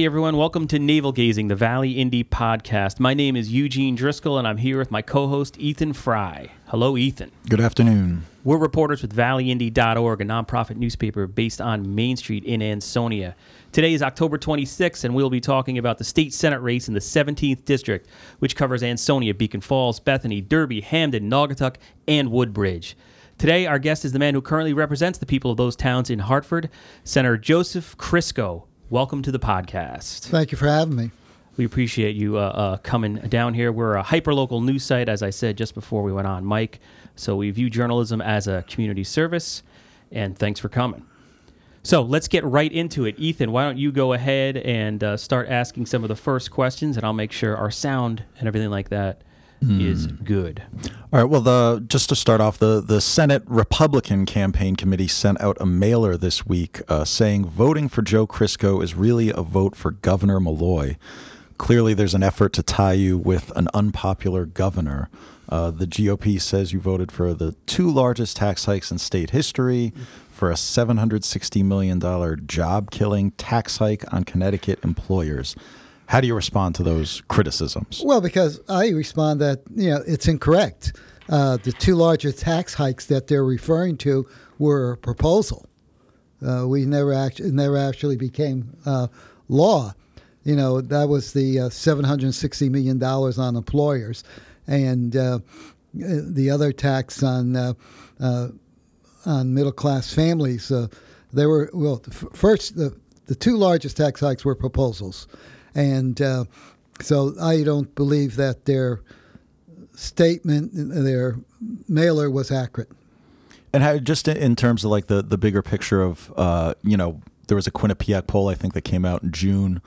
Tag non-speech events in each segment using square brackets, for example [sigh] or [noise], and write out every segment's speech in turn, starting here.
Hey everyone, welcome to Navel Gazing, the Valley Indy podcast. My name is Eugene Driscoll and I'm here with my co host Ethan Fry. Hello, Ethan. Good afternoon. We're reporters with valleyindy.org, a nonprofit newspaper based on Main Street in Ansonia. Today is October 26th, and we'll be talking about the state Senate race in the 17th District, which covers Ansonia, Beacon Falls, Bethany, Derby, Hamden, Naugatuck, and Woodbridge. Today, our guest is the man who currently represents the people of those towns in Hartford, Senator Joseph Crisco. Welcome to the podcast. Thank you for having me. We appreciate you uh, uh, coming down here. We're a hyper local news site, as I said just before we went on, Mike. So we view journalism as a community service, and thanks for coming. So let's get right into it. Ethan, why don't you go ahead and uh, start asking some of the first questions, and I'll make sure our sound and everything like that mm. is good. All right. Well, the just to start off, the the Senate Republican Campaign Committee sent out a mailer this week uh, saying voting for Joe Crisco is really a vote for Governor Malloy. Clearly, there's an effort to tie you with an unpopular governor. Uh, the GOP says you voted for the two largest tax hikes in state history, for a $760 million job killing tax hike on Connecticut employers. How do you respond to those criticisms? Well, because I respond that you know it's incorrect. Uh, the two larger tax hikes that they're referring to were a proposal. Uh, we never actually never actually became uh, law. You know that was the uh, seven hundred sixty million dollars on employers, and uh, the other tax on uh, on middle class families. they were well first the the two largest tax hikes were proposals and uh, so I don't believe that their statement, their mailer was accurate. And how, just in terms of like the, the bigger picture of, uh, you know, there was a Quinnipiac poll, I think, that came out in June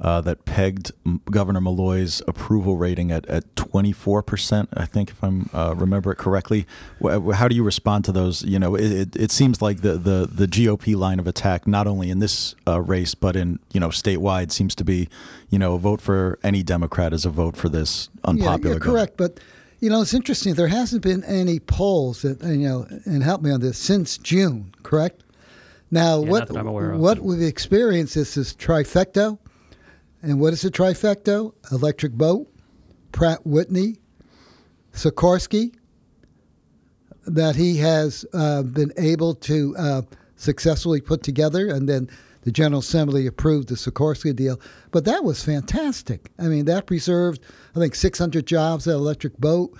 uh, that pegged Governor Malloy's approval rating at, at 24%, I think, if I uh, remember it correctly. How do you respond to those? You know, it, it seems like the, the, the GOP line of attack, not only in this uh, race, but in, you know, statewide, seems to be, you know, a vote for any Democrat is a vote for this unpopular yeah, correct. But, you know, it's interesting. There hasn't been any polls that, you know, and help me on this, since June, correct? Now, yeah, what what we've experienced is this trifecta and what is the trifecta? Electric Boat, Pratt Whitney, Sikorsky, that he has uh, been able to uh, successfully put together, and then the General Assembly approved the Sikorsky deal. But that was fantastic. I mean, that preserved, I think, 600 jobs at Electric Boat,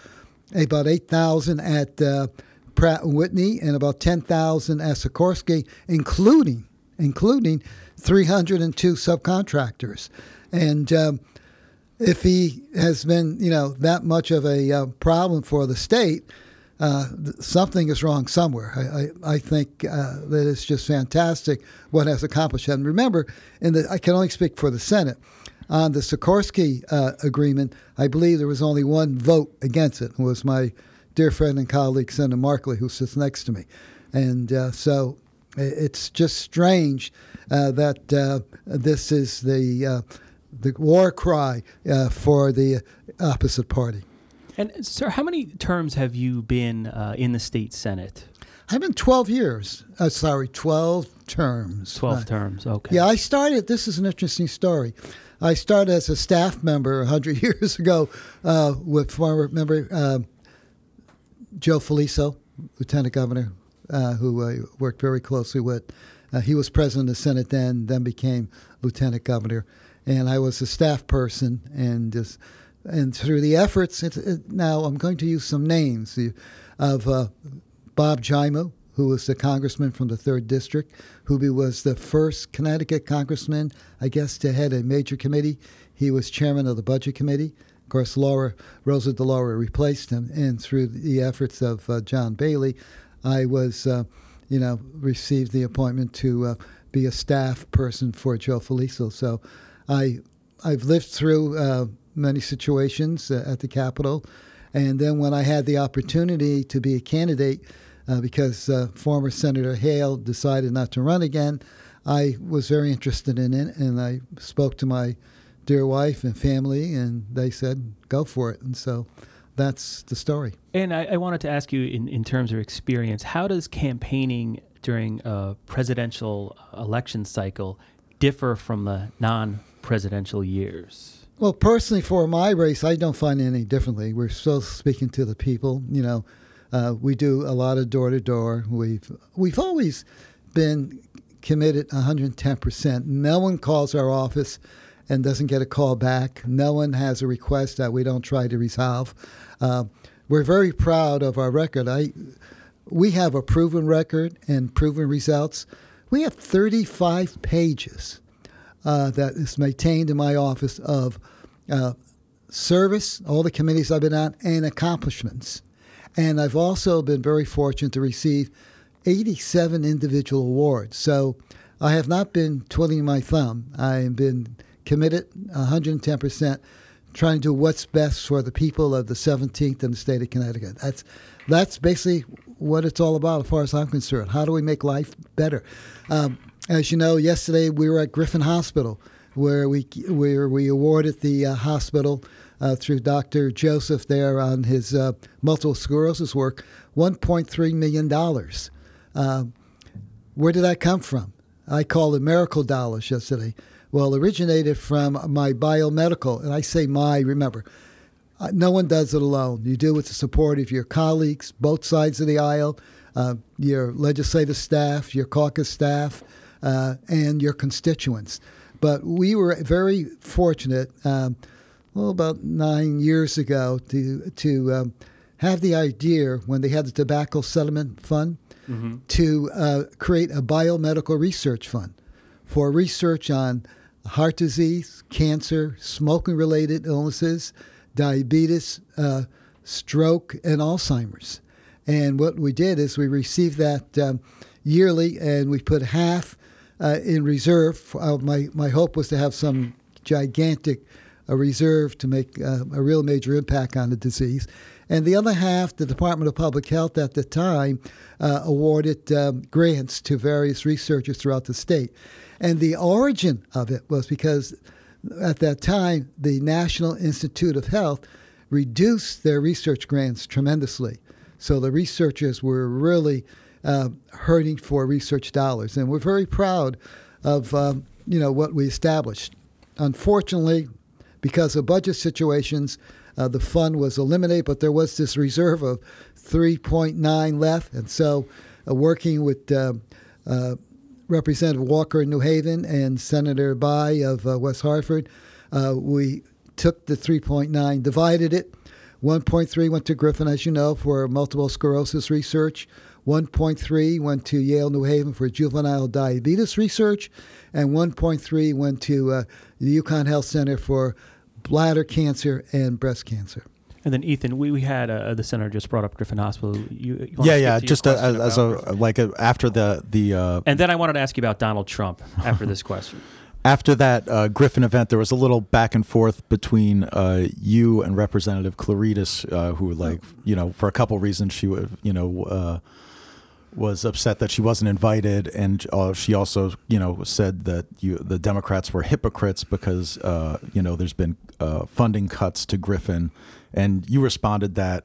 about 8,000 at uh, Pratt Whitney, and about 10,000 at Sikorsky, including including 302 subcontractors. And um, if he has been, you know, that much of a uh, problem for the state, uh, something is wrong somewhere. I, I, I think uh, that it's just fantastic what has accomplished. And remember, in the, I can only speak for the Senate. On the Sikorsky uh, agreement, I believe there was only one vote against it. It was my dear friend and colleague, Senator Markley, who sits next to me. And uh, so it's just strange that uh, this is the uh, the war cry uh, for the opposite party. And sir, how many terms have you been uh, in the state senate? I've been 12 years. Uh, sorry, 12 terms. 12 terms, okay. Yeah, I started, this is an interesting story. I started as a staff member 100 [laughs] years ago with former member Joe Fauliso, Lieutenant Governor, uh, who I worked very closely with. Uh, he was president of the Senate then, then became lieutenant governor, and I was a staff person. And just, and through the efforts, it, now I'm going to use some names of uh, Bob Giaimo, who was the congressman from the third district, who was the first Connecticut congressman, I guess, to head a major committee. He was chairman of the budget committee. Of course, Laura Rosa DeLauro replaced him, and through the efforts of uh, John Bailey, I was, uh, you know, received the appointment to uh, be a staff person for Joe Fauliso. So I, I've lived through uh, many situations uh, at the Capitol. And then when I had the opportunity to be a candidate, uh, because uh, former Senator Hale decided not to run again, I was very interested in it. And I spoke to my dear wife and family, and they said, go for it. And so that's the story. And I, I, wanted to ask you, in, in terms of experience, how does campaigning during a presidential election cycle differ from the non-presidential years? Well, personally, for my race, I don't find any differently. We're still speaking to the people. You know, uh, we do a lot of door to door. We've we've always been committed 110 percent. No one calls our office and doesn't get a call back. No one has a request that we don't try to resolve. Uh, we're very proud of our record. I we have a proven record and proven results. We have 35 pages uh, that is maintained in my office of uh, service, all the committees I've been on, and accomplishments. And I've also been very fortunate to receive 87 individual awards. So I have not been twiddling my thumb. I have been committed 110%, trying to do what's best for the people of the 17th and the state of Connecticut. That's, that's basically what it's all about, as far as I'm concerned. How do we make life better? Um, as you know, yesterday we were at Griffin Hospital, where we where we awarded the uh, hospital uh, through Dr. Joseph there on his uh, multiple sclerosis work, 1.3 million dollars. Uh, where did that come from? I called it miracle dollars yesterday. Well, originated from my biomedical, and I say my. Remember, uh, no one does it alone. You do it with the support of your colleagues, both sides of the aisle, uh, your legislative staff, your caucus staff, uh, and your constituents. But we were very fortunate, um, well, about nine years ago, to to um, have the idea when they had the tobacco settlement fund mm-hmm. to uh, create a biomedical research fund for research on heart disease, cancer, smoking related illnesses, diabetes, uh, stroke, and Alzheimer's. And what we did is we received that um, yearly and we put half uh, in reserve. Uh, my, my hope was to have some gigantic uh, reserve to make uh, a real major impact on the disease. And the other half, the Department of Public Health at the time uh, awarded um, grants to various researchers throughout the state. And the origin of it was because at that time, the National Institute of Health reduced their research grants tremendously. So the researchers were really uh, hurting for research dollars, and we're very proud of um, you know what we established. Unfortunately, because of budget situations, uh, the fund was eliminated, but there was this reserve of 3.9 left, and so uh, working with uh, uh, Representative Walker in New Haven and Senator Bye of uh, West Hartford, we took the 3.9, divided it. 1.3 went to Griffin, as you know, for multiple sclerosis research. 1.3 went to Yale New Haven for juvenile diabetes research, and 1.3 went to uh, the UConn Health Center for bladder cancer and breast cancer. And then Ethan, we, we had uh, the center just brought up Griffin Hospital. You, you yeah, yeah, just a, as, as a like a, after the the. Uh, and then I wanted to ask you about Donald Trump after this question. [laughs] After that uh, Griffin event, there was a little back and forth between uh, you and Representative Klarides, uh, who, like, you know, for a couple reasons, she would, you know, uh, was upset that she wasn't invited, and uh, she also, you know, said that you, the Democrats were hypocrites because, uh, you know, there's been uh, funding cuts to Griffin, and you responded that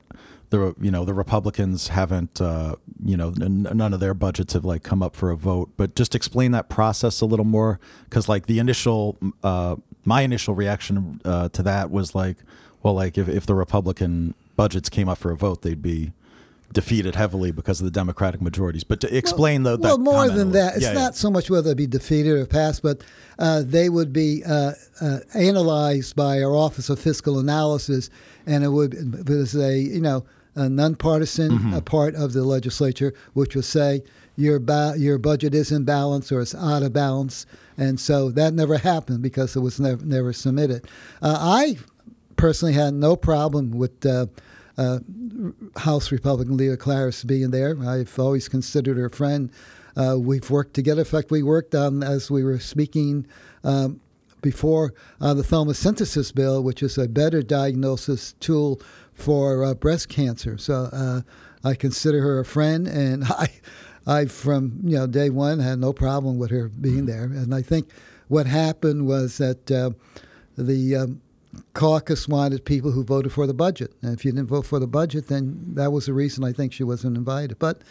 the, you know, the Republicans haven't, uh, you know, n- none of their budgets have like come up for a vote. But just explain that process a little more, because like the initial, uh, my initial reaction uh, to that was like, well, like if if the Republican budgets came up for a vote, they'd be defeated heavily because of the Democratic majorities. But to explain well, the well, more than that, it's yeah, not yeah. so much whether it be defeated or passed, but uh, they would be uh, uh, analyzed by our Office of Fiscal Analysis, and it would it was a you know a nonpartisan mm-hmm. part of the legislature, which would say your ba- your budget is in balance or it's out of balance, and so that never happened because it was never never submitted. Uh, I personally had no problem with uh, uh, House Republican Leah Klarides being there. I've always considered her a friend. Uh, we've worked together. In fact, we worked on, as we were speaking um, before, the tomosynthesis bill, which is a better diagnosis tool for uh, breast cancer. So uh, I consider her a friend, and [laughs] I, I from you know day one had no problem with her being there. And I think what happened was that uh, the um, caucus wanted people who voted for the budget. And if you didn't vote for the budget, then that was the reason I think she wasn't invited. But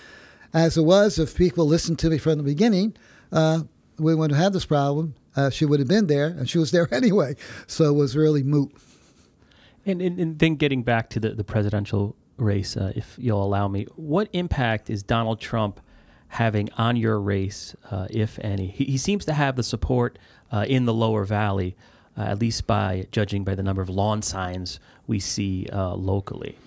as it was, if people listened to me from the beginning, uh, we wouldn't have this problem. uh, she would have been there, and she was there [laughs] anyway. So it was really moot. And, and, and then getting back to the, the presidential race, uh, if you'll allow me, what impact is Donald Trump having on your race, uh, if any? He, he, seems to have the support uh, in the lower valley, uh, at least by judging by the number of lawn signs we see uh, locally.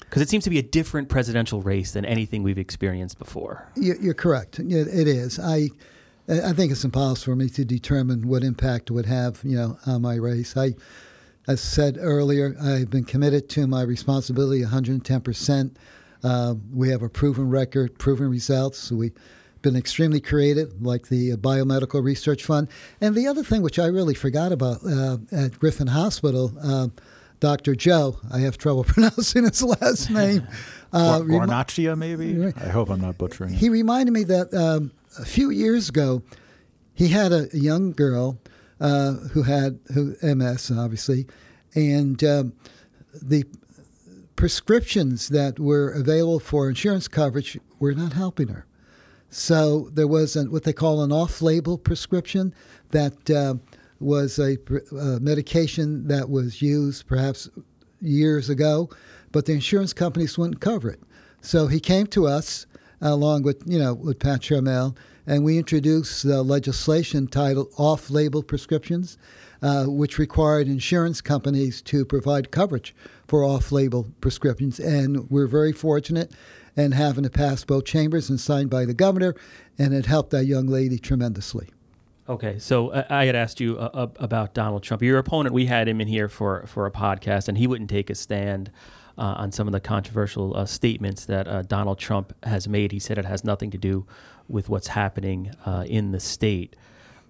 Because it seems to be a different presidential race than anything we've experienced before. You're correct. It is. I, I think it's impossible for me to determine what impact it would have, you know, on my race. I as said earlier, I've been committed to my responsibility 110%. Uh, we have a proven record, proven results. So We've been extremely creative, like the Biomedical Research Fund. And the other thing, which I really forgot about uh, at Griffin Hospital, uh, Dr. Joe, I have trouble [laughs] pronouncing his last [laughs] name. Uh, Guarnaccia, maybe? I hope I'm not butchering it. He reminded me that um, a few years ago, he had a, a young girl uh, who had who MS, obviously, and um, the prescriptions that were available for insurance coverage were not helping her. So there was an, what they call an off-label prescription that uh, was a, a medication that was used perhaps years ago, but the insurance companies wouldn't cover it. So he came to us along with you know with Pat Charmel and we introduced the legislation titled Off Label Prescriptions, uh, which required insurance companies to provide coverage for off label prescriptions. And we're very fortunate in having it pass both chambers and signed by the governor, and it helped that young lady tremendously. Okay, so uh, I had asked you uh, about Donald Trump. Your opponent, we had him in here for, for a podcast, and he wouldn't take a stand uh, on some of the controversial uh, statements that uh, Donald Trump has made. He said it has nothing to do with what's happening uh, in the state.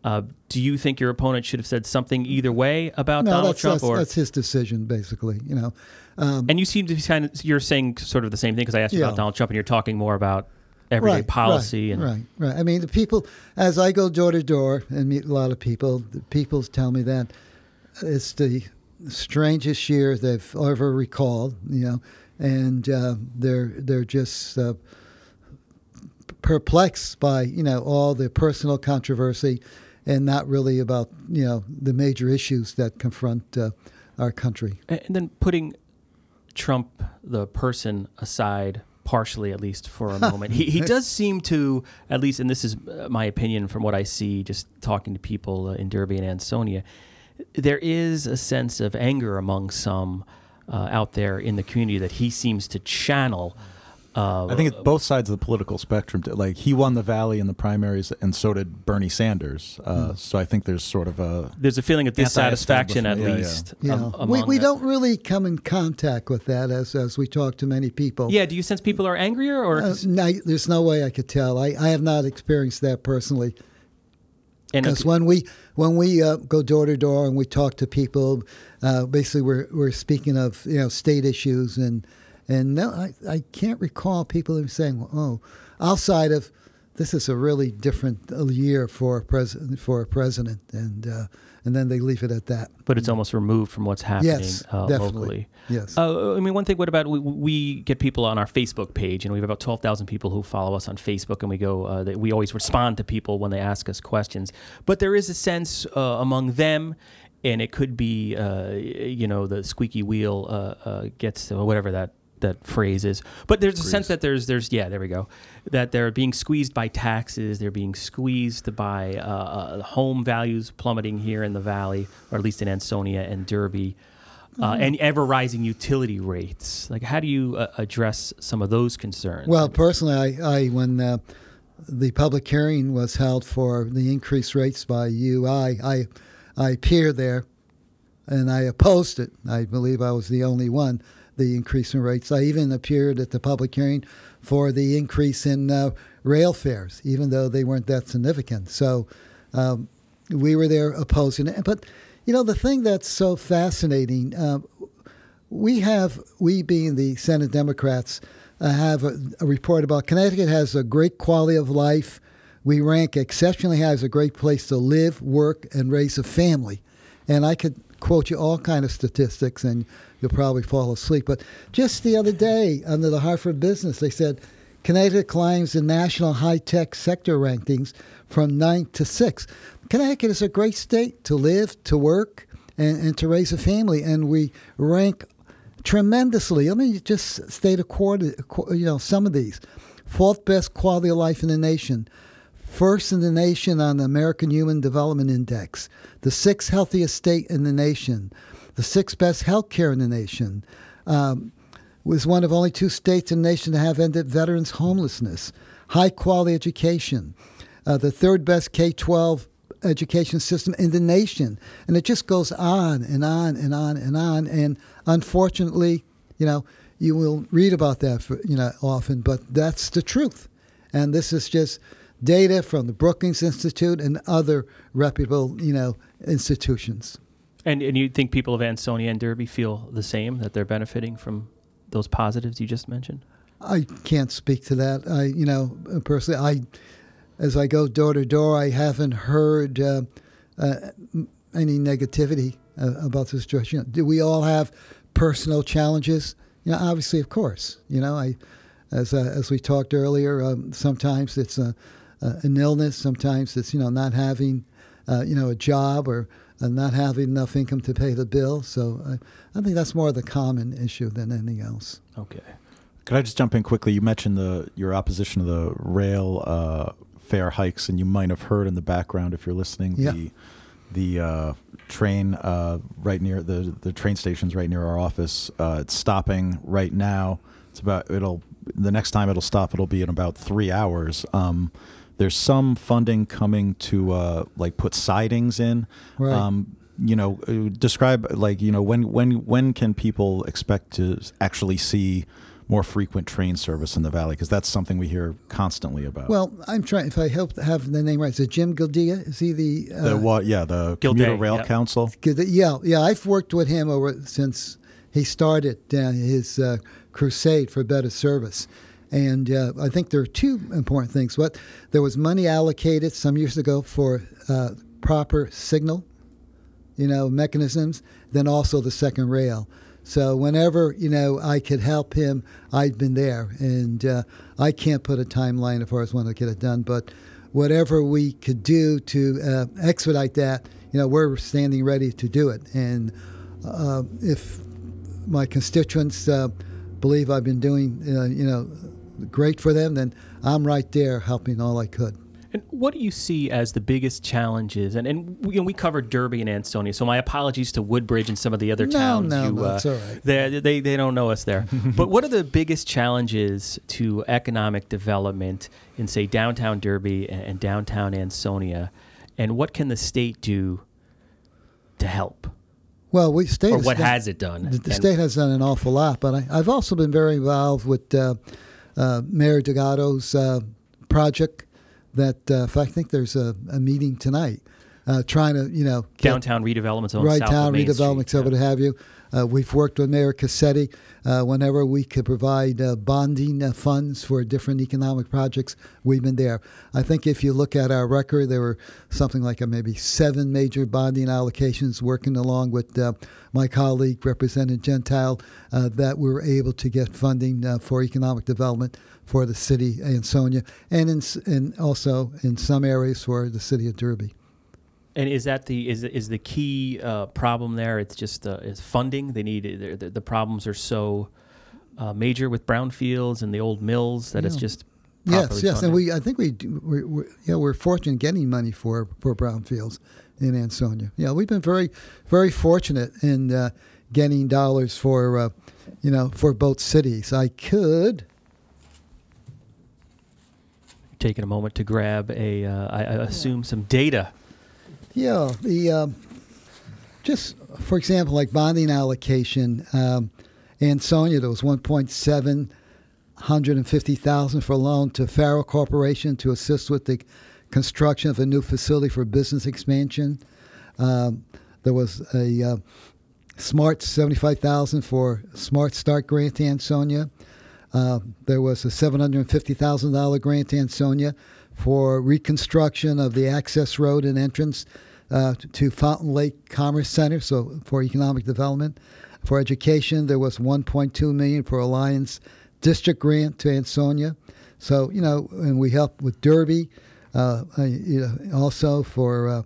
Uh, do you think your opponent should have said something either way about no, Donald that's, Trump? That's, or that's his decision, basically. You know, um, and you seem to be kind of you're saying sort of the same thing because I asked you yeah. about Donald Trump, and you're talking more about everyday right, policy right, and right, right. I mean, the people as I go door to door and meet a lot of people, the people tell me that it's the strangest year they've ever recalled. You know, and uh, they're they're just. Uh, perplexed by you know all the personal controversy, and not really about you know the major issues that confront uh, our country. And then putting Trump, the person, aside partially at least for a moment. he, he [laughs] does seem to, at least, and this is uh, my opinion from what I see just talking to people uh, in Derby and Ansonia, there is a sense of anger among some uh, out there in the community that he seems to channel uh, I think it's both sides of the political spectrum. Like he won the Valley in the primaries, and so did Bernie Sanders. Uh, mm. So I think there's sort of a there's a feeling of dissatisfaction at yeah, least. Yeah, um, we, we don't really come in contact with that as as we talk to many people. Yeah, do you sense people are angrier or? Uh, no, there's no way I could tell. I, I have not experienced that personally. Because when we when we uh, go door to door and we talk to people, uh, basically we're we're speaking of you know state issues and and no, I, I can't recall people who saying, well, "Oh, outside of this is a really different year for a president for a president," and uh, and then they leave it at that. But it's almost removed from what's happening yes, uh, locally. Yes. Uh, I mean, one thing. What about we, we get people on our Facebook page, and we have about twelve thousand people who follow us on Facebook, and we go. Uh, they, we always respond to people when they ask us questions. But there is a sense uh, among them and it could be uh, you know the squeaky wheel uh, uh, gets whatever that that phrase is. But there's a sense that there's there's yeah there we go that they're being squeezed by taxes. They're being squeezed by uh, uh, home values plummeting here in the valley, or at least in Ansonia and Derby. Uh, mm-hmm. and ever rising utility rates. Like, how do you uh, address some of those concerns? Well, personally, I, I when uh, the public hearing was held for the increased rates by UI, I, I appeared there and I opposed it. I believe I was the only one the increase in rates. I even appeared at the public hearing for the increase in uh, rail fares, even though they weren't that significant. So um, we were there opposing it. But you know, the thing that's so fascinating, uh, we have, we being the Senate Democrats, uh, have a, a, report about Connecticut has a great quality of life. We rank exceptionally high as a great place to live, work, and raise a family. And I could quote you all kind of statistics, and you'll probably fall asleep. But just the other day, under the Hartford Business, they said Connecticut climbs the national high tech sector rankings from ninth to sixth. Connecticut is a great state to live, to work, and, and to raise a family, and we rank tremendously. Let me just state a quarter, you know, some of these. Fourth best quality of life in the nation. First in the nation on the American Human Development Index. The sixth healthiest state in the nation. The sixth best health care in the nation. Um, was one of only two states in the nation to have ended veterans' homelessness. High quality education. Uh, the third best K 12 education system in the nation. And it just goes on and on and on and on. And unfortunately, you know, you will read about that for, you know often, but that's the truth. And this is just data from the Brookings Institute and other reputable, you know, institutions. And and you think people of Ansonia and Derby feel the same that they're benefiting from those positives you just mentioned? I can't speak to that. I, you know, personally, I as I go door to door, I haven't heard uh, uh, any negativity uh, about the situation. Do we all have personal challenges? You know, obviously, of course. You know, I, as uh, as we talked earlier, um, sometimes it's a, an illness. Sometimes it's you know not having uh, you know a job or uh, not having enough income to pay the bill. So I, I think that's more of the common issue than anything else. Okay. Could I just jump in quickly? You mentioned the your opposition to the rail uh, fare hikes, and you might have heard in the background if you're listening yeah. the the uh, train uh, right near the the train stations right near our office. Uh, it's stopping right now. It's about it'll the next time it'll stop. It'll be in about three hours. Um, there's some funding coming to uh, like put sidings in. Right. Um, you know, uh, describe like you know when when when can people expect to actually see more frequent train service in the valley? Because that's something we hear constantly about. Well, I'm trying. If I help have the name right, is it Jim Gildea? Is he the? Uh, the what? Yeah, the Commuter Rail yep. Council. Yeah, yeah. I've worked with him over since he started uh, his uh, crusade for better service. And uh, I think there are two important things. What there was money allocated some years ago for uh, proper signal, you know, mechanisms. Then also the second rail. So whenever you know I could help him, I've been there, and uh, I can't put a timeline as far as when to get it done. But whatever we could do to uh, expedite that, you know, we're standing ready to do it. And uh, if my constituents uh, believe I've been doing, you know, great for them, then I'm right there helping all I could. And what do you see as the biggest challenges? And and we, you know, we covered Derby and Ansonia, so my apologies to Woodbridge and some of the other towns. No, you, no, uh, it's all right. They, they they don't know us there. [laughs] but what are the biggest challenges to economic development in say downtown Derby and, and downtown Ansonia, and what can the state do to help? Well, we state or what has it done? The, the state has done an awful lot, but I, have also been very involved with uh, Mayor Dugatto's uh, project that uh, I think there's a, a meeting tonight uh, trying to, you know, downtown redevelopment zone, right town redevelopment, so Street. what have you. Uh, we've worked with Mayor Cassetti uh, whenever we could provide uh, bonding uh, funds for different economic projects. We've been there. I think if you look at our record, there were something like uh, maybe seven major bonding allocations working along with uh, my colleague, Representative Gentile, that we were able to get funding for economic development for the city of Ansonia and in, and also in some areas for the city of Derby. And is that the is is the key uh, problem there? It's just uh, is funding. They need the, the problems are so uh, major with brownfields and the old mills that yeah. it's just yes, yes. Funded. And we I think we do, we're, we're, yeah we're fortunate getting money for for brownfields in Ansonia. Yeah, we've been very very fortunate in uh, getting dollars for uh, you know for both cities. I could taking a moment to grab a, uh, I, I assume some data. Yeah, the um, just for example, like bonding allocation, um, Ansonia, there was one point seven hundred and fifty thousand for a loan to Farrell Corporation to assist with the construction of a new facility for business expansion. Um, there was a uh, Smart seventy five thousand for Smart Start grant to Ansonia. Uh, there was a $750,000 grant to Ansonia for reconstruction of the access road and entrance uh, to Fountain Lake Commerce Center, so for economic development. For education, there was 1.2 million for Alliance District grant to Ansonia. So you know, and we helped with Derby. Uh, you know, also for uh,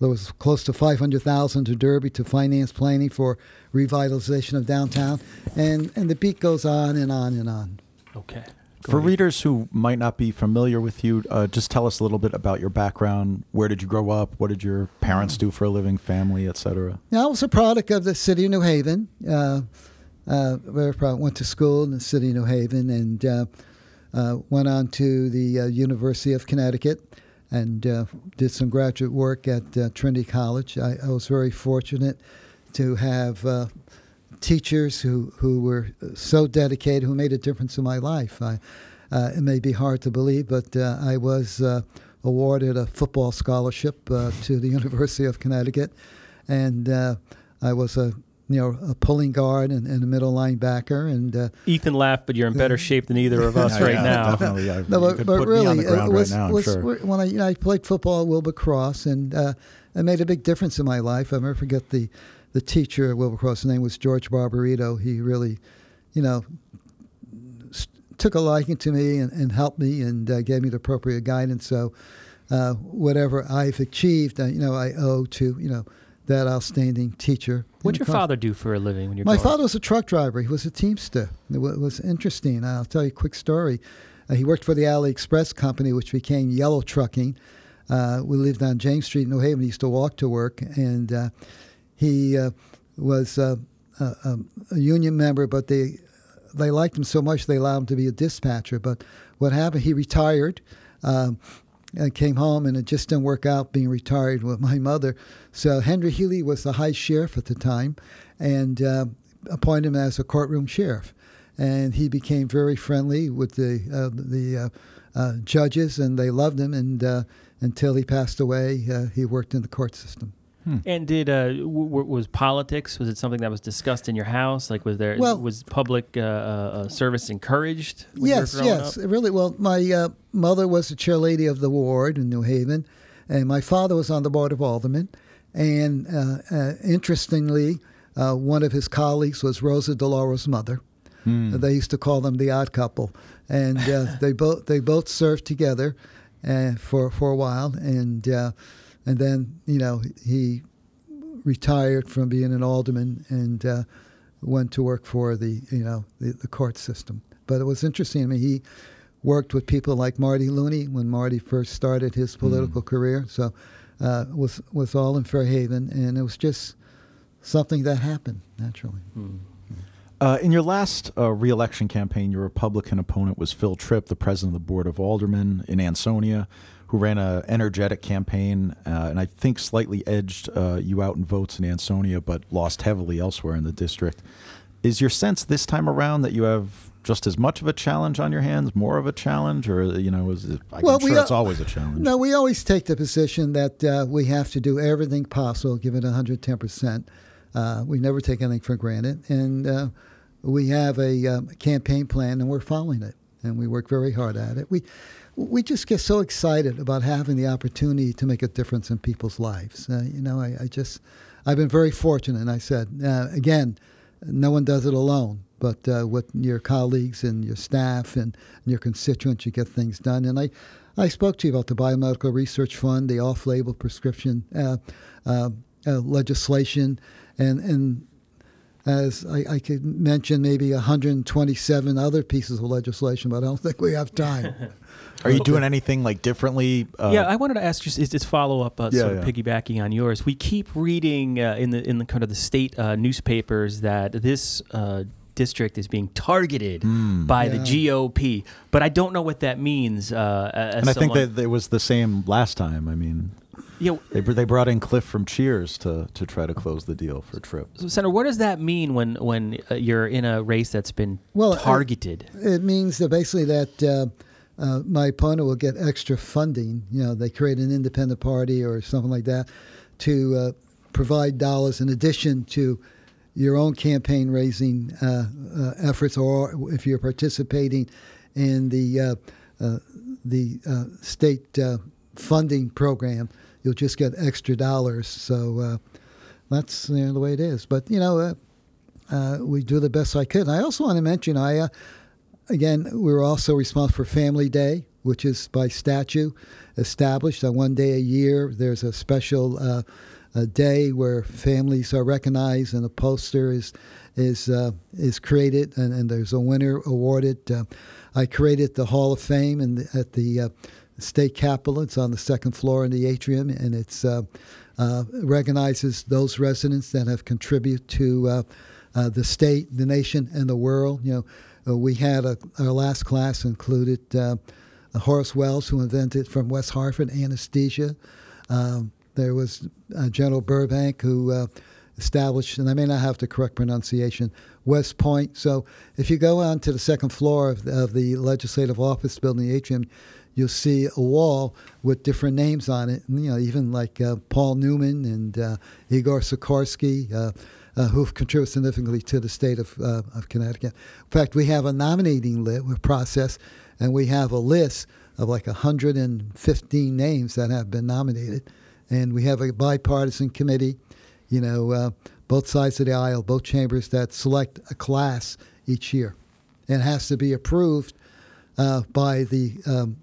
there was close to 500,000 to Derby to finance planning for revitalization of downtown, and and the beat goes on and on and on. Okay. For readers who might not be familiar with you, uh, just tell us a little bit about your background. Where did you grow up? What did your parents do for a living, family, etc.? Now, I was a product of the city of New Haven. Uh, uh, very proud. Went to school in the city of New Haven and uh, uh, went on to the uh, University of Connecticut and uh, did some graduate work at uh, Trinity College. I, I was very fortunate to have uh, teachers who, who were so dedicated, who made a difference in my life. I, uh, it may be hard to believe, but uh, I was uh, awarded a football scholarship uh, to the [laughs] University of Connecticut, and uh, I was a you know a pulling guard and, and a middle linebacker, and uh, Ethan laughed, but you're in better [laughs] shape than either of us [laughs] Yeah, right yeah, now. Definitely. Yeah. no, but, but really, me on the ground it was, right now, was sure. when I, you know, I played football at Wilbur Cross, and uh, it made a big difference in my life. I'll never forget the the teacher at Cross. His name was George Barbarito. He really, you know, s- took a liking to me and, and helped me and uh, gave me the appropriate guidance. So, uh, whatever I've achieved, uh, you know, I owe to you know that outstanding teacher. What'd your And father do for a living when you're my growing father was a truck driver. He was a teamster. It wa- was interesting. I'll tell you a quick story. Uh, he worked for the Alley Express Company, which became Yellow Trucking. Uh, we lived on James Street in New Haven. He used to walk to work, and uh, he uh, was uh, a, a, union member, but they they liked him so much they allowed him to be a dispatcher. But what happened? He retired. Um, and came home, and it just didn't work out being retired with my mother. So Henry Healy was the high sheriff at the time, and uh, appointed him as a courtroom sheriff. And he became very friendly with the uh, the uh, uh, judges, and they loved him. And until he passed away, he worked in the court system. And did uh, w- w- was politics? Was it something that was discussed in your house? Like, was there Well- was public uh, uh, uh, service encouraged? when you were Yes, yes, up? really. Well, my uh, mother was the chairlady of the ward in New Haven, and my father was on the board of aldermen. And uh, uh, interestingly, uh, one of his colleagues was Rosa DeLauro's mother. They used to call them the odd couple, and uh, [laughs] they both they both served together uh, for for a while, and uh, and then you know he retired from being an alderman and uh, went to work for the you know the, the court system. But it was interesting. I mean, he worked with people like Marty Looney when Marty first started his political career. So uh, was was all in Fairhaven, and it was just something that happened naturally. Uh, in your last uh, reelection campaign, your Republican opponent was Phil Tripp, the president of the Board of Aldermen in Ansonia, who ran an energetic campaign uh, and I think slightly edged uh, you out in votes in Ansonia, but lost heavily elsewhere in the district. Is your sense this time around that you have just as much of a challenge on your hands, more of a challenge, or you know, is it, I'm Well, sure we it's always a challenge. No, we always take the position that uh, we have to do everything possible, give it 110 percent. Uh, we never take anything for granted, and uh, we have a um, campaign plan, and we're following it, and we work very hard at it. We we just get so excited about having the opportunity to make a difference in people's lives. Uh, you know, I, I just I've been very fortunate. And I said uh, again, no one does it alone, but uh, with your colleagues and your staff and, your constituents, you get things done. And I, I spoke to you about the Biomedical Research Fund, the off-label prescription uh, uh, uh, legislation, and and as I, I could mention maybe 127 other pieces of legislation, but I don't think we have time. [laughs] Are you doing anything like differently? Uh, yeah, I wanted to ask just is this follow up, uh, Yeah, sort of yeah. piggybacking on yours. We keep reading uh, in the in the kind of the state uh, newspapers that this uh, district is being targeted Hmm. by Yeah. the GOP, but I don't know what that means. Uh, as and I think that it was the same last time. I mean, you know, they, they brought in Cliff from Cheers to, to try to close the deal for Tripp. So, Senator, what does that mean when when uh, you're in a race that's been Well, targeted? It means that basically that uh, uh, my opponent will get extra funding. You know, they create an independent party or something like that to uh, provide dollars in addition to your own campaign raising uh, uh, efforts, or if you're participating in the uh, uh, the uh, state uh, funding program, you'll just get extra dollars. So uh, that's you know, the way it is. But you know. Uh, uh, we do the best I could. And I also want to mention I uh, again, we're also responsible for Family Day, which is by statute established on one day a year. There's a special uh, a day where families are recognized, and a poster is is uh, is created, and, and, there's a winner awarded. Uh, I created the Hall of Fame and at the uh, state capitol. It's on the second floor in the atrium, and it's uh, uh, recognizes those residents that have contributed to the state, the nation, and the world. You know, we had a, our last class included Horace Wells, who invented from West Hartford anesthesia. Um, there was uh, General Burbank, who uh, established, and I may not have the correct pronunciation, West Point. So if you go on to the second floor of, of the Legislative Office building, the atrium, you'll see a wall with different names on it. And, you know, even like uh, Paul Newman and uh, Igor Sikorsky, uh, uh, who've contributed significantly to the state of, uh, of Connecticut. In fact, we have a nominating lit process, and we have a list of like 115 names that have been nominated. And we have a bipartisan committee you know, both sides of the aisle, both chambers that select a class each year. And it has to be approved uh, by the um,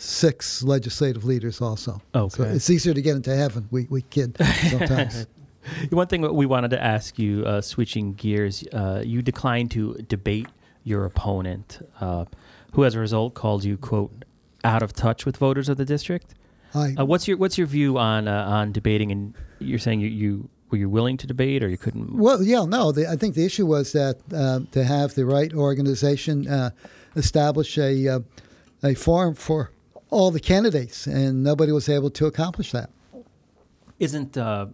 six legislative leaders also. Okay. So it's easier to get into heaven. We, we kid sometimes. [laughs] One thing we wanted to ask you, uh, switching gears, uh, you declined to debate your opponent, uh, who as a result called you, quote, out of touch with voters of the district. I, uh, what's your what's your view on uh, on debating? And you're saying you, you were you willing to debate, or you couldn't? Well, yeah, no. The, I think the issue was that uh, to have the right organization uh, establish a uh, a forum for all the candidates, and nobody was able to accomplish that. Isn't uh,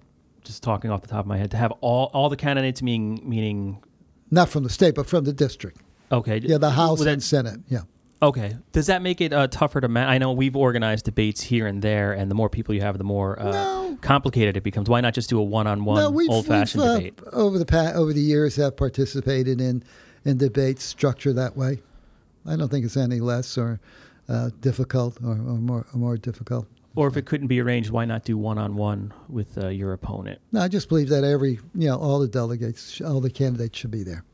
just talking off the top of my head to have all all the candidates meaning meaning not from the state, but from the district. Okay. Yeah, the House and Senate. Yeah. Okay. Does that make it uh, tougher to? I know we've organized debates here and there, and the more people you have, the more uh, no. complicated it becomes. Why not just do a one-on-one, no, old-fashioned uh, debate? Over the pa- over the years, have participated in in debates structured that way. I don't think it's any less or uh, difficult or, or, more or more difficult. Or if it couldn't be arranged, why not do one-on-one with uh, your opponent? No, I just believe that every you know all the delegates, all the candidates should be there.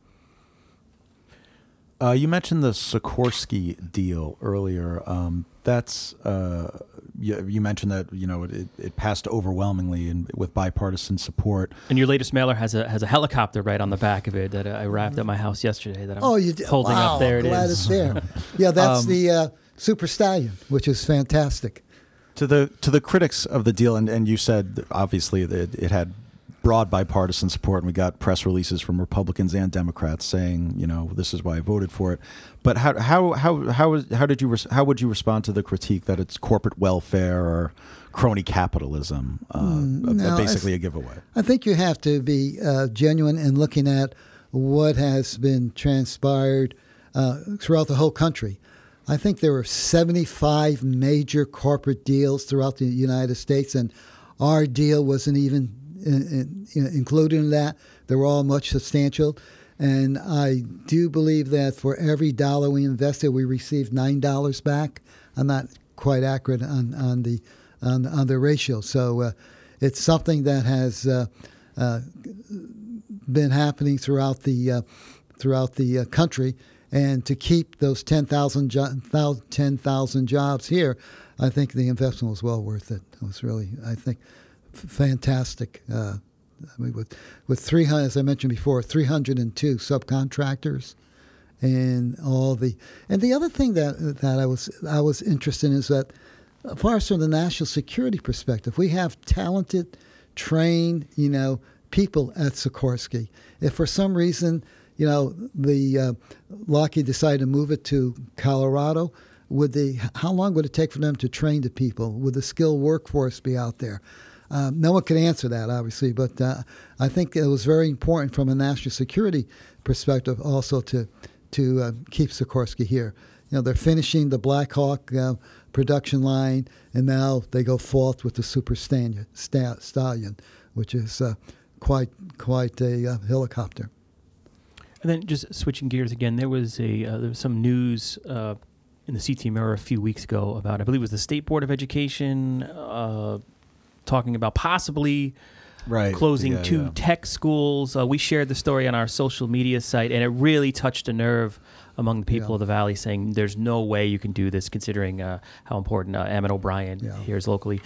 Uh, you mentioned the Sikorsky deal earlier. Um, that's uh, you, you, mentioned that you know it, it passed overwhelmingly and with bipartisan support. And your latest mailer has a has a helicopter right on the back of it that I wrapped at my house yesterday. That I'm oh, you did? holding wow, up there. It glad is. it's there. [laughs] yeah, that's um, the uh, Super Stallion, which is fantastic. To the to the critics of the deal, and, and you said obviously that it had broad bipartisan support, and we got press releases from Republicans and Democrats saying, you know, this is why I voted for it. But how how how how, how did you how would you respond to the critique that it's corporate welfare or crony capitalism, uh, mm, no, basically a giveaway? I think you have to be uh, genuine in looking at what has been transpired uh, throughout the whole country. I think there were 75 major corporate deals throughout the United States, and our deal wasn't even in, in, included in that. They were all much substantial. And I do believe that for every dollar we invested, we received nine dollars back. I'm not quite accurate on, on the on, on the ratio. So uh, it's something that has uh, uh, been happening throughout the uh, throughout the uh, country. And to keep those 10,000 jo- 10, jobs here, I think the investment was well worth it. It was really, I think, fantastic. Uh, I mean, with with 300, as I mentioned before, 302 subcontractors, and all the and the other thing that that I was I was interested in is that, far from the national security perspective, we have talented, trained, you know, people at Sikorsky. If for some reason, you know, the uh, Lockheed decided to move it to Colorado, would the how long would it take for them to train the people? Would the skilled workforce be out there? Um, no one can answer that, obviously, but uh, I think it was very important from a national security perspective also to to uh, keep Sikorsky here. You know, they're finishing the Black Hawk uh, production line, and now they go forth with the Super Stallion, which is uh, quite quite a helicopter. And then just switching gears again, there was a uh, there was some news in the CT Mirror a few weeks ago about I believe it was the State Board of Education uh, talking about possibly right. closing yeah, two yeah. tech schools. Uh, we shared the story on our social media site, and it really touched a nerve among the people Yeah. of the valley, saying there's no way you can do this, considering uh, how important uh, Emmett O'Brien Yeah. here is locally.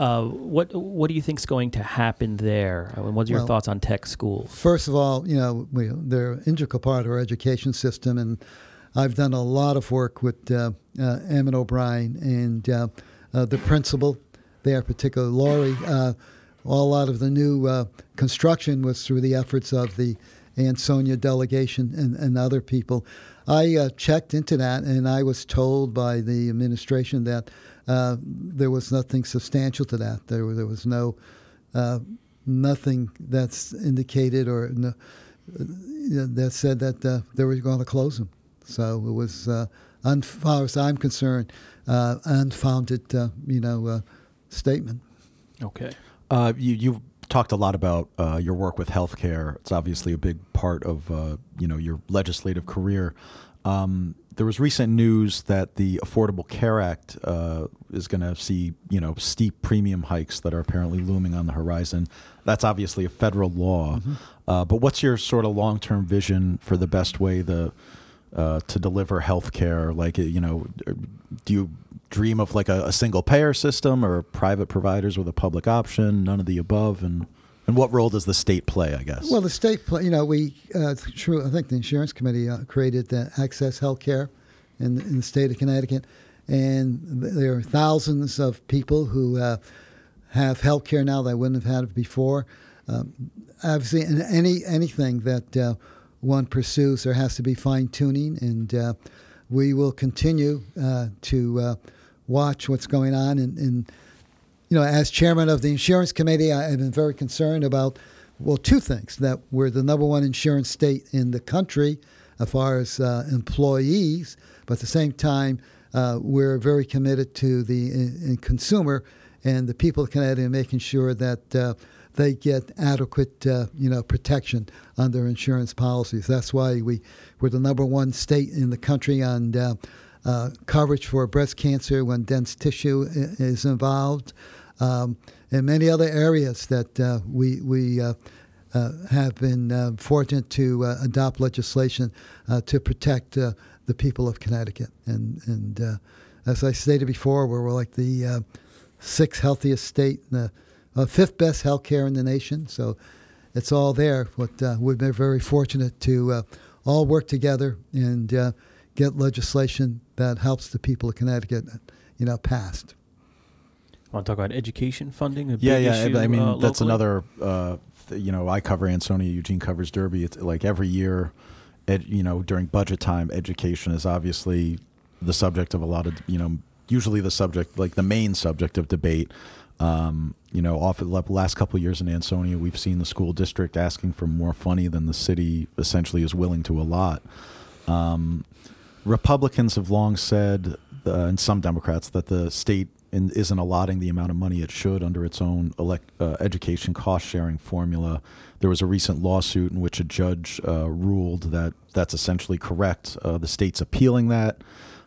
Uh, what what do you think's going to happen there? Uh, What's your Well- thoughts on tech schools? First of all, you know, we, they're an integral part of our education system, and I've done a lot of work with uh, uh, Emmett O'Brien and uh, uh, the principal there, particularly Laurie. Uh, a lot of the new uh, construction was through the efforts of the Ansonia delegation and, and other people. I uh, checked into that, and I was told by the administration that uh, there was nothing substantial to that. There, there was no uh, nothing that's indicated or no, uh, that said that uh, they were going to close them. So it was, uh, un- as far as I'm concerned, uh, unfounded, you know, statement. Okay. You you talked a lot about your work with healthcare. It's obviously a big part of you know your legislative career. Um, there was recent news that the Affordable Care Act uh, is going to see you know steep premium hikes that are apparently looming on the horizon. That's obviously a federal law. Uh, but what's your sort of long term vision for the best way the uh, to deliver health care? Like, you know, do you dream of like a, a single payer system or private providers with a public option? None of the above, and and what role does the state play? I guess. Well, the state, pla- you know, we, uh, true, I think the insurance committee uh, created the Access Health Care in, in the state of Connecticut. And there are thousands of people who uh, have health care now that wouldn't have had it before. Um, obviously, in any anything that uh, one pursues, there has to be fine tuning, and uh, we will continue uh, to uh, watch what's going on. And you know, as chairman of the insurance committee, I have been very concerned about well, two things: that we're the number one insurance state in the country as far as uh, employees, but at the same time, uh, we're very committed to the in, in consumer and the people of Connecticut, and making sure that uh, they get adequate, uh, you know, protection on their insurance policies. That's why we we're the number one state in the country on uh, uh, coverage for breast cancer when dense tissue is involved, um, and many other areas that uh, we we. Uh, uh, have been fortunate to adopt legislation to protect the people of Connecticut. And, and as I stated before, we're, we're like the sixth healthiest state, the fifth best health care in the nation. So it's all there. But uh, we've been very fortunate to uh, all work together and uh, get legislation that helps the people of Connecticut, you know, passed. Want to talk about education funding? A yeah, yeah. issue, I mean, uh, that's another. Uh, th- you know, I cover Ansonia. Eugene covers Derby. It's like every year, ed, you know, during budget time, education is obviously the subject of a lot of you know, usually the subject, like the main subject of debate. Um, you know, off the last couple of years in Ansonia, we've seen the school district asking for more money than the city essentially is willing to allot. Um, Republicans have long said, uh, and some Democrats, that the state isn't allotting the amount of money it should under its own elect, uh, education cost sharing formula. There was a recent lawsuit in which a judge uh, ruled that that's essentially correct. Uh, the state's appealing that.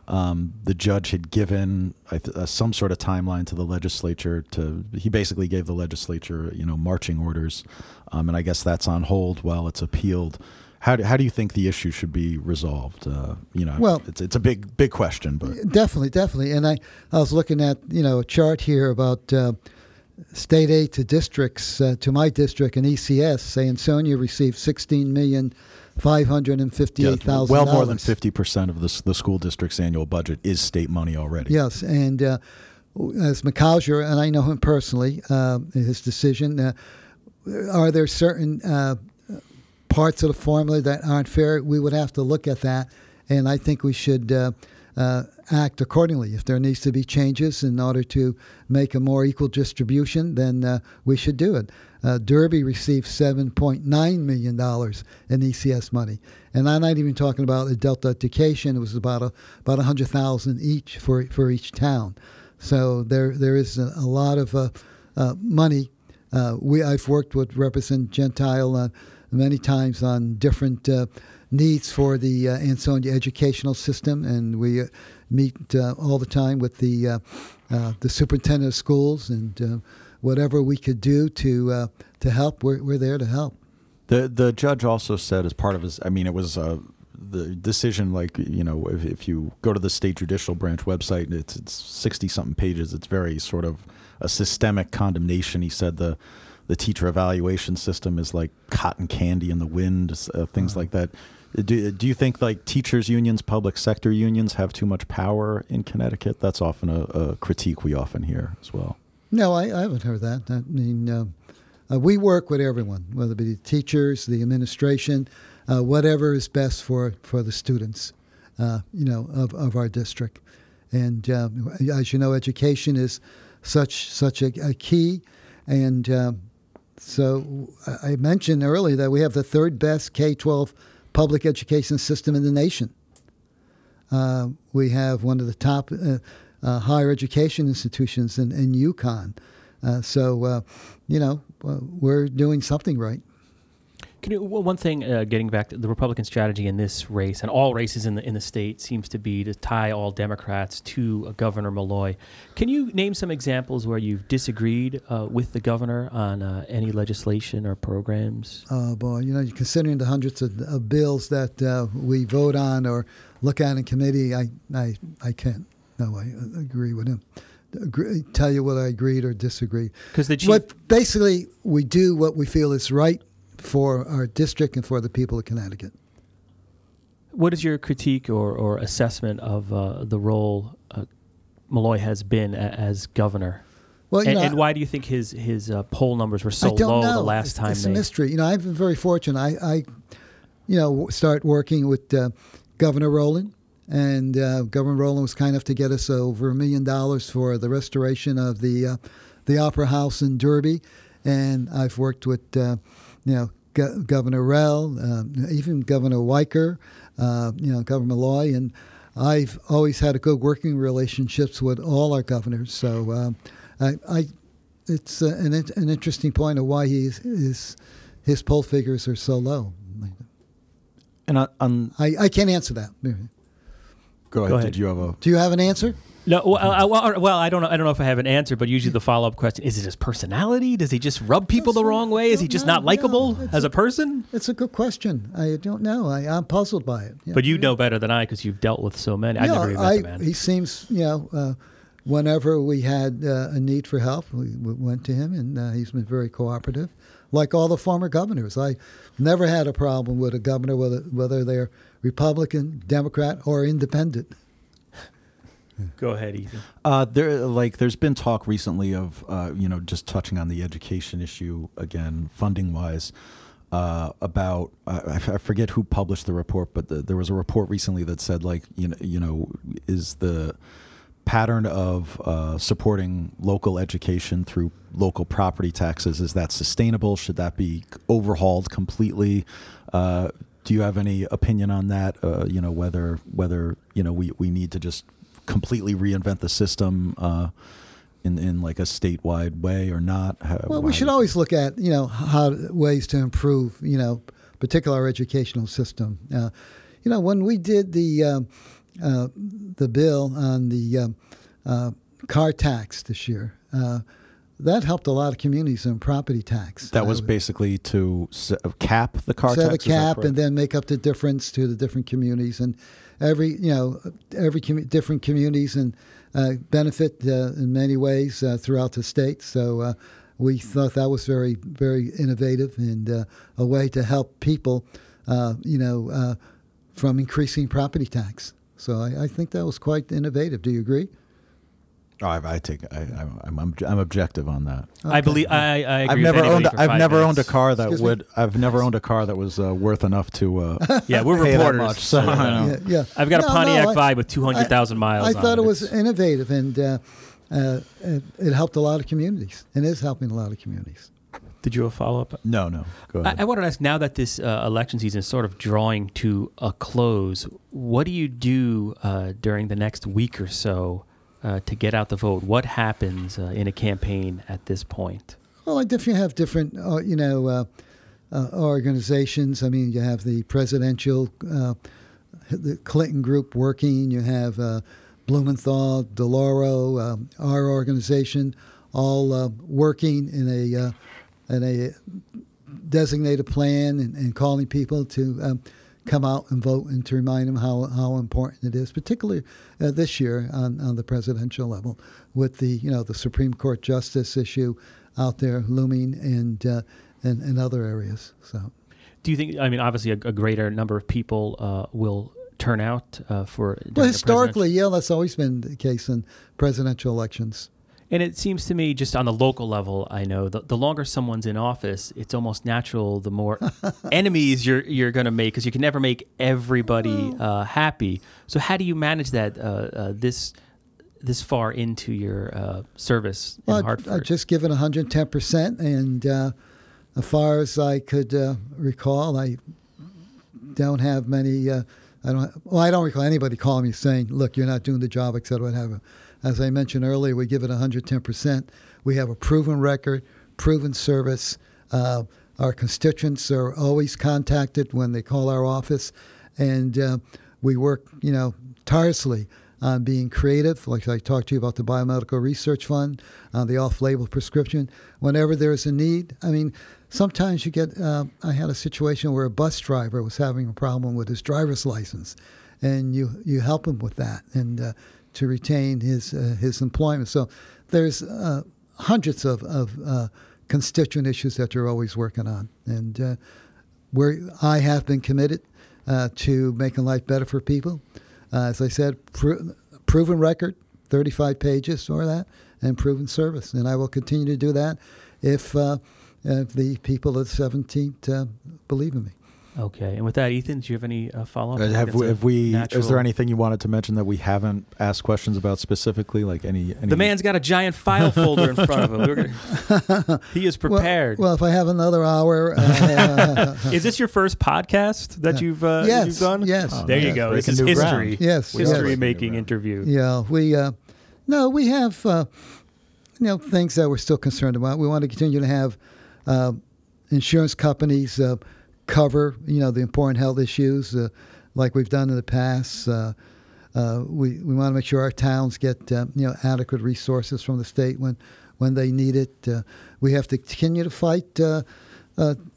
Um, the judge had given uh, some sort of timeline to the legislature. To he basically gave the legislature, you know, marching orders, um, and I guess that's on hold while it's appealed. How do, how do you think the issue should be resolved? Uh, you know, Well- it's it's a big big question, but Definitely, definitely. And I, I was looking at you know a chart here about uh, state aid to districts. Uh, to my district in ECS, say Ansonia received sixteen million five hundred and yeah, well more than fifty percent of the the school district's annual budget is state money already. Yes, and uh, as Moukawsher, and I know him personally, uh, his decision. Uh, are there certain uh, parts of the formula that aren't fair? We would have to look at that, and I think we should uh, uh, act accordingly. If there needs to be changes in order to make a more equal distribution, then uh, we should do it. Uh, Derby received $7.9 million in ECS money. And I'm not even talking about adult education. It was about a, about 100000 each for, for each town. So there, there is a, a lot of uh, uh, money. We, I've worked with Representative Gentile many times on different uh, needs for the uh, Ansonia educational system, and we uh, meet uh, all the time with the uh, uh, the superintendent of schools, and whatever we could do to to help, we're, we're there to help. The the judge also said as part of his, I mean, it was the decision, like you know, if, if you go to the state judicial branch website, it's it's sixty something pages. It's very sort of a systemic condemnation. He said the the teacher evaluation system is like cotton candy in the wind, uh, things like that. Do, do you think like teachers unions, public sector unions have too much power in Connecticut? That's often a, a critique we often hear as well. No, I, I haven't heard that. I mean, uh, uh, we work with everyone, whether it be the teachers, the administration, uh, whatever is best for, for the students, uh, you know, of, of our district. And um, as you know, education is such such a, a key. And um, so I mentioned earlier that we have the third best K 12 public education system in the nation. Uh, we have one of the top uh, uh, higher education institutions in, in UConn. Uh, so, uh, you know, uh, we're doing something right. Can you, one thing, uh, getting back to the Republican strategy in this race and all races in the in the state seems to be to tie all Democrats to uh, Governor Malloy. Can you name some examples where you've disagreed uh, with the governor on uh, any legislation or programs? Oh boy, you know, considering the hundreds of, of bills that uh, we vote on or look at in committee, I I, I can't. No, I agree with him. Agree, tell you what I agreed or disagreed. Because the chief, what basically we do what we feel is right for our district and for the people of Connecticut. What is your critique or, or assessment of uh, the role uh, Malloy has been a, as governor? Well, and, know, and, why do you think his his uh, poll numbers were so low know. the last time? It's they... a mystery. You know, I've been very fortunate. I, I you know, start working with uh, Governor Rowland, and uh, Governor Rowland was kind enough to get us over a million dollars for the restoration of the uh, the Opera House in Derby, and I've worked with you know Go- Governor Rell, uh, even Governor Weicker, uh, you know, Governor Malloy, and I've always had a good working relationships with all our governors. So um, I, I, it's uh, an, an interesting point of why he's, his his poll figures are so low. And on, on I, I can't answer that. Go ahead. Go ahead. Did you have a? Do you have an answer? No, well, I, well, well, I don't know. I don't know if I have an answer, but usually the follow up question is: It his personality? Does he just rub people the wrong way? Is he just No, not likable no, it's as a- a person? It's a good question. I don't know. I, I'm puzzled by it. But you know better than I because you've dealt with so many. I Yeah, never even met I, the man. He seems, you know, uh, whenever we had uh, a need for help, we, we went to him, and uh, he's been very cooperative, like all the former governors. I never had a problem with a governor, whether whether they're Republican, Democrat, or Independent. Go ahead, Ethan. Uh, there, like, there's been talk recently of, uh, you know, just touching on the education issue again, funding wise, uh, about I, I forget who published the report, but the, there was a report recently that said, like, you know, you know, is the pattern of uh, supporting local education through local property taxes is that sustainable? Should that be overhauled completely? Uh, do you have any opinion on that? Uh, you know, whether whether you know we, we need to just completely reinvent the system uh, in in like a statewide way or not? How, Well, we should always look at you know how ways to improve you know particular our educational system. Uh, you know when we did the um, uh, the bill on the um, uh, car tax this year, uh, that helped a lot of communities on property tax. That Uh, was basically to cap the car set tax. a cap and then make up the difference to the different communities and every you know every commu- different communities and uh, benefit uh, in many ways uh, throughout the state. So uh, we thought that was very very innovative and uh, a way to help people, uh, you know, uh, from increasing property tax. So I, I think that was quite innovative. Do you agree? Oh, I, I take I, I'm, I'm I'm objective on that. I believe I, I agree. I've never anybody owned for I've five never owned a car that Excuse me? would I've never owned a car that was uh, worth enough to uh, [laughs] Yeah, we're pay that reporters. much, so, so, I know. Yeah, yeah. I've got a Pontiac no, I- Vibe with 200,000 miles. I on thought it was It's- innovative and uh, uh, it, it helped a lot of communities and is helping a lot of communities. Did you have a follow up? no no go I, ahead. I wanted to ask now that this uh, election season is sort of drawing to a close, what do you do uh, during the next week or so uh, to get out the vote? What happens uh, in a campaign at this point? Well, I definitely have different, uh, you know, uh, uh, organizations. I mean, you have the presidential, uh, the Clinton group working. You have Blumenthal, DeLauro, our organization, all working in a in a designated plan and, and calling people to um, come out and vote and to remind them how, how important it is, particularly uh, this year on, on the presidential level with the you know the Supreme Court justice issue out there looming and uh, and, and other areas. So, do you think? I mean, obviously, a, a greater number of people uh, will turn out uh, for. Well, historically, yeah, that's always been the case in presidential elections. And it seems to me, just on the local level, I know the, the longer someone's in office, it's almost natural. The more [laughs] enemies you're you're going to make, because you can never make everybody uh, happy. So, how do you manage that? Uh, uh, this this far into your uh, service well, in Hartford? I, I just given 110 percent, and uh, as far as I could uh, recall, I don't have many. I don't. Well, I don't recall anybody calling me saying, "Look, you're not doing the job," etc. Whatever. As I mentioned earlier, we give it 110%. We have a proven record, proven service. Uh, our constituents are always contacted when they call our office, and uh, we work, you know, tirelessly on being creative. Like I talked to you about the Biomedical Research Fund, uh, the off-label prescription. Whenever there's a need, I mean, sometimes you get. Uh, I had a situation where a bus driver was having a problem with his driver's license, and you you help him with that, and uh, to retain his uh, his employment. So there's uh, hundreds of, of uh, constituent issues that you're always working on, and where I have been committed to making life better for people. As I said, proven record, 35 pages or that, and proven service, and I will continue to do that if if the people of the 17th believe in me. Okay, and with that, Ethan, do you have any uh, follow up? Uh, have, we, have we? Natural... Is there anything you wanted to mention that we haven't asked questions about specifically? Like any? any... The man's got a giant file folder in front of him. Gonna... [laughs] he is prepared. Well, well, if I have another hour, uh, [laughs] is this your first podcast that you've uh, yes, you've done? Yes. Oh, there you go. This is history. Ground. Yes, history yes. making interview. Yeah, we. Uh, no, we have. Uh, you know, things that we're still concerned about. We want to continue to have uh, insurance companies cover, you know, the important health issues uh, like we've done in the past. Uh, uh, we we want to make sure our towns get uh, you know adequate resources from the state when when they need it. Uh, we have to continue to fight uh,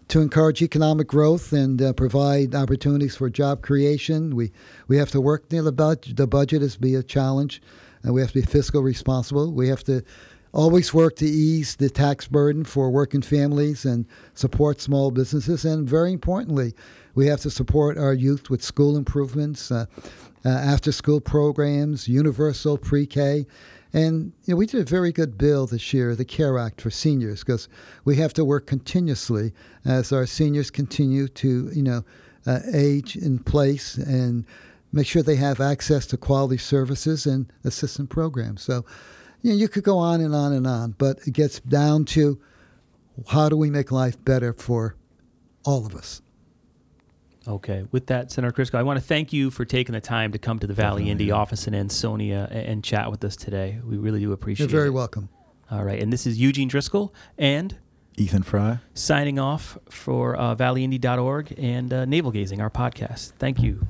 to encourage economic growth and provide opportunities for job creation. We we have to work. You know, the budget the budget is be a challenge, and we have to be fiscal responsible. We have to always work to ease the tax burden for working families and support small businesses. And very importantly, we have to support our youth with school improvements, uh, uh, after school programs, universal pre K. And you know, we did a very good bill this year, the CARE Act for seniors, because we have to work continuously as our seniors continue to, you know, uh, age in place and make sure they have access to quality services and assistance programs. So you, know, you could go on and on and on, but it gets down to how do we make life better for all of us. Okay. With that, Senator Crisco, I want to thank you for taking the time to come to the Valley Definitely. Indy office in Ansonia and, and, chat with us today. We really do appreciate it. You're very it. welcome. All right. And this is Eugene Driscoll and Ethan Fry signing off for uh, valleyindy.org and uh, Navel Gazing, our podcast. Thank you.